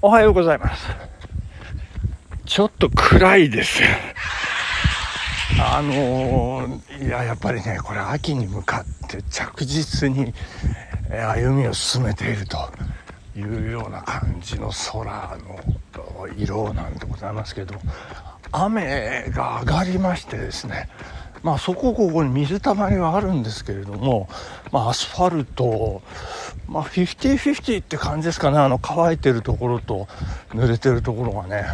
おはようございます。ちょっと暗いです。あのーいや、やっぱりね、これ秋に向かって着実に歩みを進めているというような感じの空の色なんでございますけど、雨が上がりましてですね、まあそこここに水たまりはあるんですけれども、まあアスファルト、まあ50-50って感じですかね、あの乾いてるところと濡れてるところがね、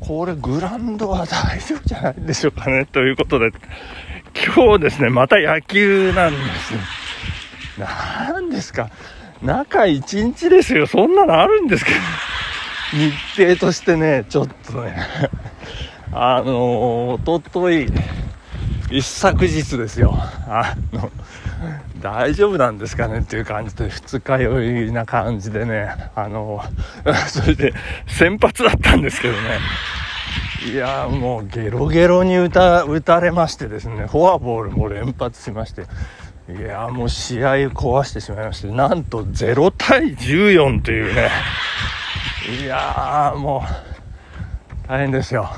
これグランドは大丈夫じゃないでしょうかね、ということで、今日ですね、また野球なんですよ。なんですか、中1日ですよ、そんなのあるんですけど、日程としてね、ちょっとね、あのおととい、一昨日ですよ。あの、大丈夫なんですかねっていう感じで、二日酔いな感じでね、あの、それで先発だったんですけどね。いや、もうゲロゲロに打た打たれましてですね、フォアボールも連発しまして、いや、もう試合壊してしまいまして、なんと0対14というね、いやー、もう、大変ですよ。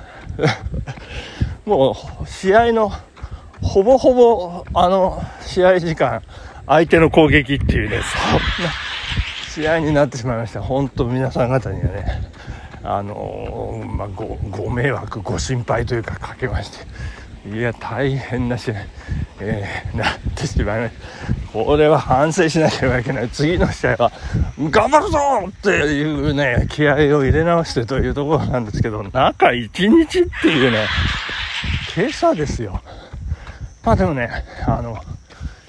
もう、試合の、ほぼほぼ、あの、試合時間、相手の攻撃っていうね、そんな試合になってしまいました。本当皆さん方にはね、あのまあ、ご、ご迷惑、ご心配というかかけまして、いや、大変な試合、えー、なってしまいました。これは反省しなければいけない。次の試合は、頑張るぞっていうね、気合を入れ直してというところなんですけど、中1日っていうね、今朝ですよ。まあでもね、あの、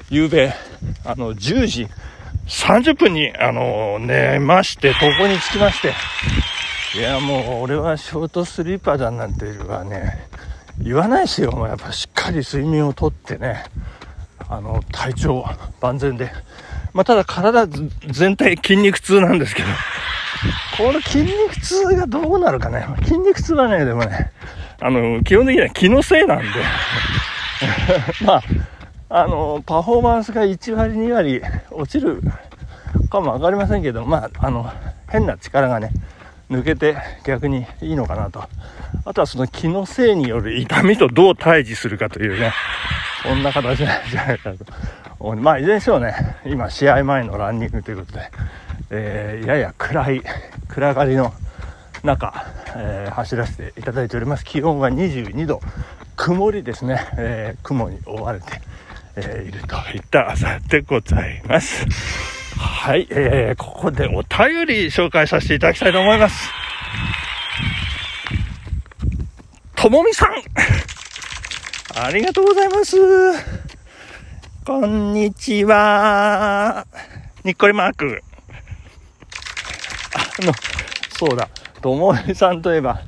夕べ、あの、10時30分に、あの、寝まして、ここに着きまして、いや、もう俺はショートスリーパーだなんてはね、言わないですよ。もうやっぱしっかり睡眠をとってね、あの、体調万全で。まあ、ただ体全体筋肉痛なんですけど、この筋肉痛がどうなるかね。筋肉痛はね、でもね、あの、基本的には気のせいなんで、まあ、あの、パフォーマンスが1割、2割落ちるかもわかりませんけど、まあ、あの、変な力がね、抜けて逆にいいのかなと。あとはその気のせいによる痛みとどう対峙するかというね、そんな形じゃないかと。まあ、いずれにしろね、今試合前のランニングということで、えー、やや暗い、暗がりの中、えー走らせていただいております。気温は22度、曇りですね、えー雲に覆われて、えーいるといった朝でございます。はい、えー、ここでお便り紹介させていただきたいと思います。ともみさんありがとうございます。こんにちは。にっこりマーク。あの、そうだ、ともみさんといえば、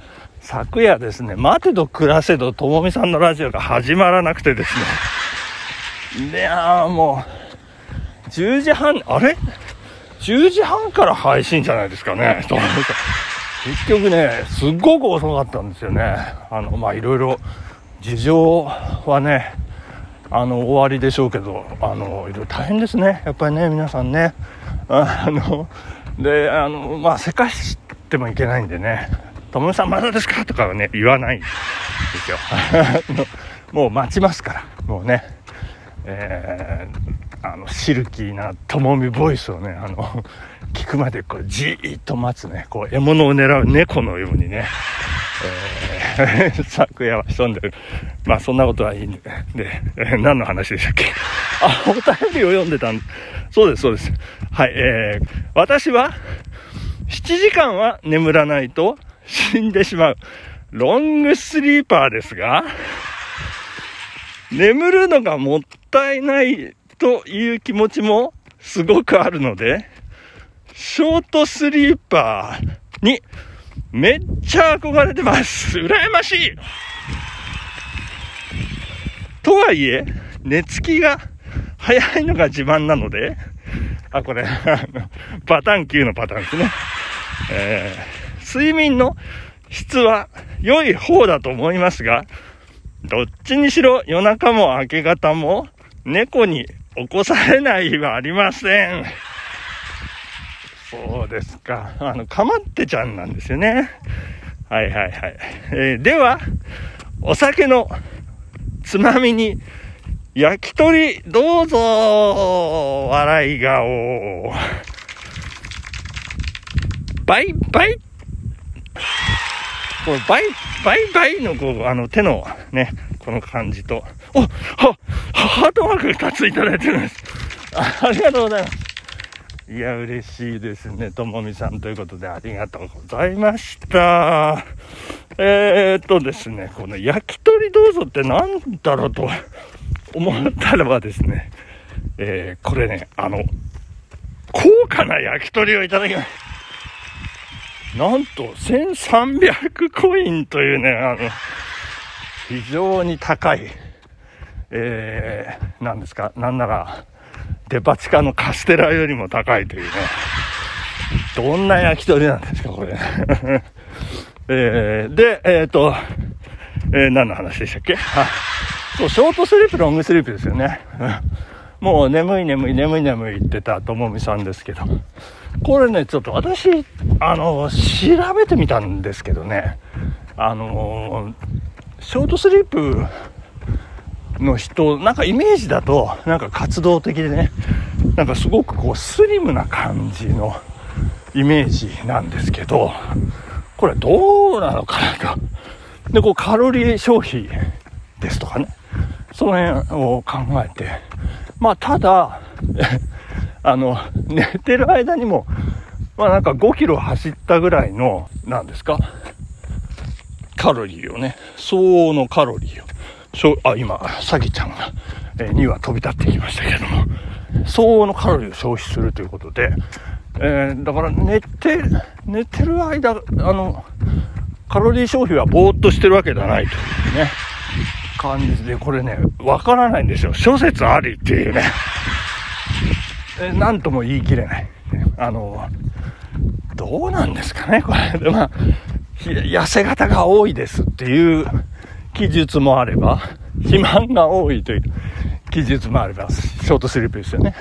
昨夜ですね、待てど暮らせどともみさんのラジオが始まらなくてですね。いやーもう、10時半、あれ ?10 時半から配信じゃないですかね。結局ね、すっごく遅かったんですよね。あの、ま、いろいろ、事情はね、あの、終わりでしょうけど、あの、いろいろ大変ですね。やっぱりね、皆さんね。あの、で、あの、まあ、せかしてもいけないんでね、ともみさんまだですか？とかはね、言わないんですよ。もう待ちますから、もうね、えー、あの、シルキーなともみボイスをね、あの、聞くまでこうじーっと待つね、こう獲物を狙う猫のようにね、えー 昨夜は潜んでる。まあそんなことはいいんで、で、えー何の話でしたっけ？あ、お便りを読んでたん。そうです、そうです。はい、えー、私は7時間は眠らないと死んでしまうロングスリーパーですが、眠るのがもったいないという気持ちもすごくあるので、ショートスリーパーにめっちゃ憧れてます。羨ましいとはいえ、寝つきが早いのが自慢なので、あ、これ、パターン9のパターンですね。えー睡眠の質は良い方だと思いますが、どっちにしろ夜中も明け方も猫に起こされないはありません。そうですか。あの、かまってちゃんなんですよね。はいはいはい。えー、では、お酒のつまみに、焼き鳥、どうぞ笑い顔。バイバイこれバイ、バイのこう、あの手のね、この感じと、お、ハートマーク2ついただいてるんです。あありがとうございます。いや、嬉しいですね。ともみさんということでありがとうございました。えー、っとですね、この焼き鳥どうぞって何だろうと思ったらばですね、えー、これね、あの、高価な焼き鳥をいただきます。なんと、1300コインというね、あの、非常に高い、えー、なんですか、なんなら、デパ地下のカステラよりも高いというね、どんな焼き鳥なんですか、これ。えー、で、えっ、ー、と、えー、何の話でしたっけ？あ、そう、ショートスリープ、ロングスリープですよね。もう眠い眠い眠い眠い言ってたともみさんですけど、これね、ちょっと私、あの、調べてみたんですけどね、あの、ショートスリープの人、なんかイメージだと、なんか活動的でね、なんかすごくこうスリムな感じのイメージなんですけど、これどうなのかなと。で、こうカロリー消費ですとかね、その辺を考えて、まあただ、あの、寝てる間にも、まあなんか5キロ走ったぐらいの、なんですか、カロリーをね、相応のカロリーをしょあ、今、サギちゃんが、えー、2羽飛び立ってきましたけれども、相応のカロリーを消費するということで、えー、だから寝て、寝てる間、あの、カロリー消費はぼーっとしてるわけではないというね、感じで、これね、わからないんですよ。諸説ありっていうね。えなんとも言い切れない。あの、どうなんですかね、これ。で、まあ、痩せ型が多いですっていう記述もあれば、肥満が多いという記述もあれば、ショートスリープですよね。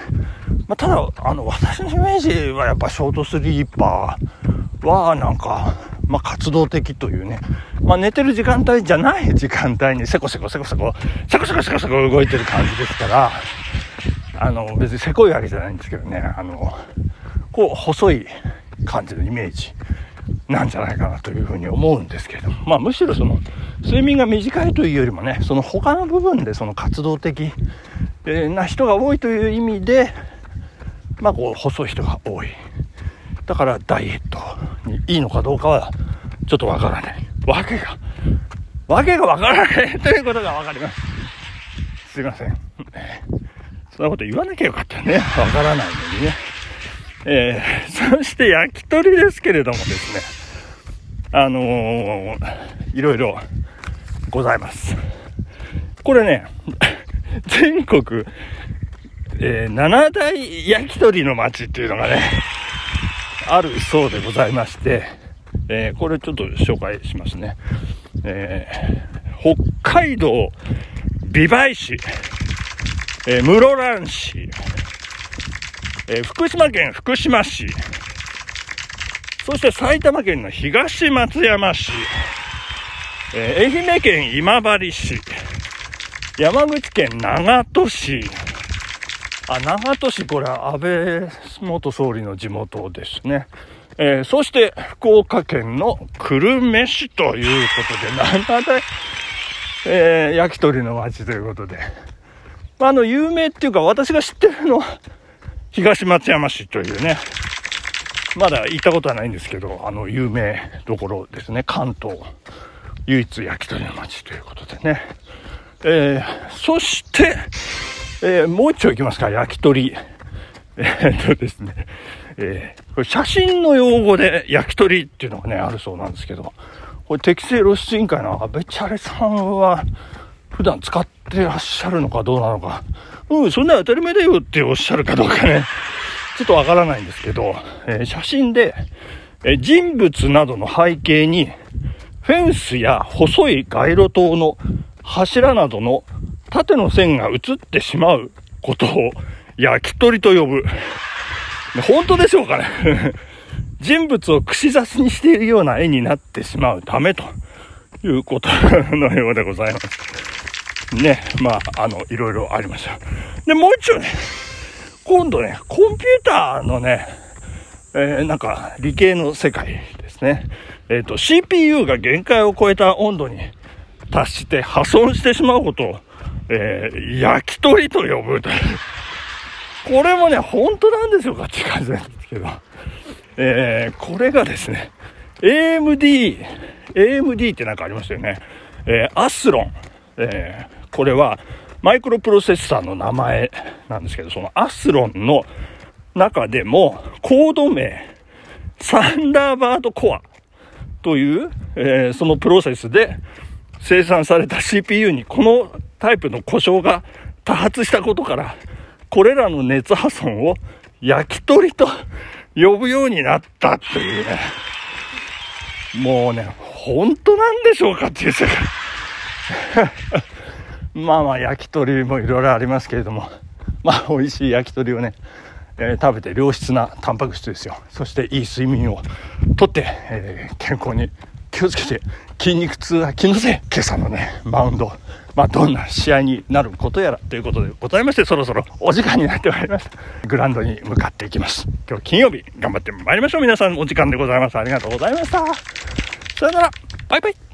まあ、ただ、あの、私のイメージはやっぱショートスリーパーは、なんか、まあ、活動的というね、まあ、寝てる時間帯じゃない。時間帯にせこせこせこせこ、せこせこせこせこ動いてる感じですから、あの、別にせこいわけじゃないんですけどね、あの、こう、細い感じのイメージなんじゃないかなというふうに思うんですけれど。も、まあ、むしろその、睡眠が短いというよりもね、その他の部分でその活動的な人が多いという意味で、まあ、こう、細い人が多い。だからダイエットにいいのかどうかは、ちょっとわからない。わけが、わけがわからない ということがわかります。すいません。そんなこと言わなきゃよかったね。わからないのにね。えー、そして焼き鳥ですけれどもですね、あのー、いろいろございます。これね、全国、えー、七大焼き鳥の街っていうのがね、あるそうでございまして、えー、これちょっと紹介しますね。えー、北海道美唄市、えー、室蘭市、え、福島県福島市、そして埼玉県の東松山市、え、愛媛県今治市、山口県長門市、あ、長門市、これは安倍元総理の地元ですね。えー、そして福岡県の久留米市ということで、なんだえー、焼き鳥の街ということで。まあの、有名っていうか私が知ってるのは東松山市というね、まだ行ったことはないんですけど、あの、有名どころですね。関東唯一焼き鳥の街ということでね。えー、そして、えー、もう一丁行きますか、焼き鳥。えー、っとですね、えー、これ写真の用語で焼き鳥っていうのがね、あるそうなんですけど、これ適正露出委員会の安倍チャレさんは、普段使ってらっしゃるのかどうなのか、うん、そんな当たり前だよっておっしゃるかどうかね、ちょっとわからないんですけど、えー、写真で、えー、人物などの背景に、フェンスや細い街路灯の柱などの縦の線が映ってしまうことを焼き鳥と呼ぶ。本当でしょうかね 人物を串刺しにしているような絵になってしまうためということのようでございます。ね、まあ、あの、いろいろありました。で、もう一応ね、今度ね、コンピューターのね、えー、なんか理系の世界ですね。えっ、ー、と、CPU が限界を超えた温度に達して破損してしまうことを、えー、焼き鳥と呼ぶという。これもね、本当なんでしょうかって感じなんですけど。えー、これがですね、AMD、AMD ってなんかありましたよね。えー、アスロン。えー、これはマイクロプロセッサーの名前なんですけど、そのアスロンの中でもコード名、サンダーバードコアという、えー、そのプロセスで生産された CPU にこのタイプの故障が多発したことから、これらの熱破損を焼き鳥と呼ぶようになったっていうね。もうね、本当なんでしょうかっていう世界。まあまあ焼き鳥もいろいろありますけれども、まあ美味しい焼き鳥をね、えー、食べて良質なタンパク質ですよ。そしていい睡眠をとって、えー、健康に気をつけて筋肉痛は気のせい今朝のねマウンドまあどんな試合になることやらということでございましてそろそろお時間になってまいりました。グラウンドに向かっていきます。今日金曜日頑張ってまいりましょう。皆さんお時間でございますありがとうございました。さよなら。バイバイ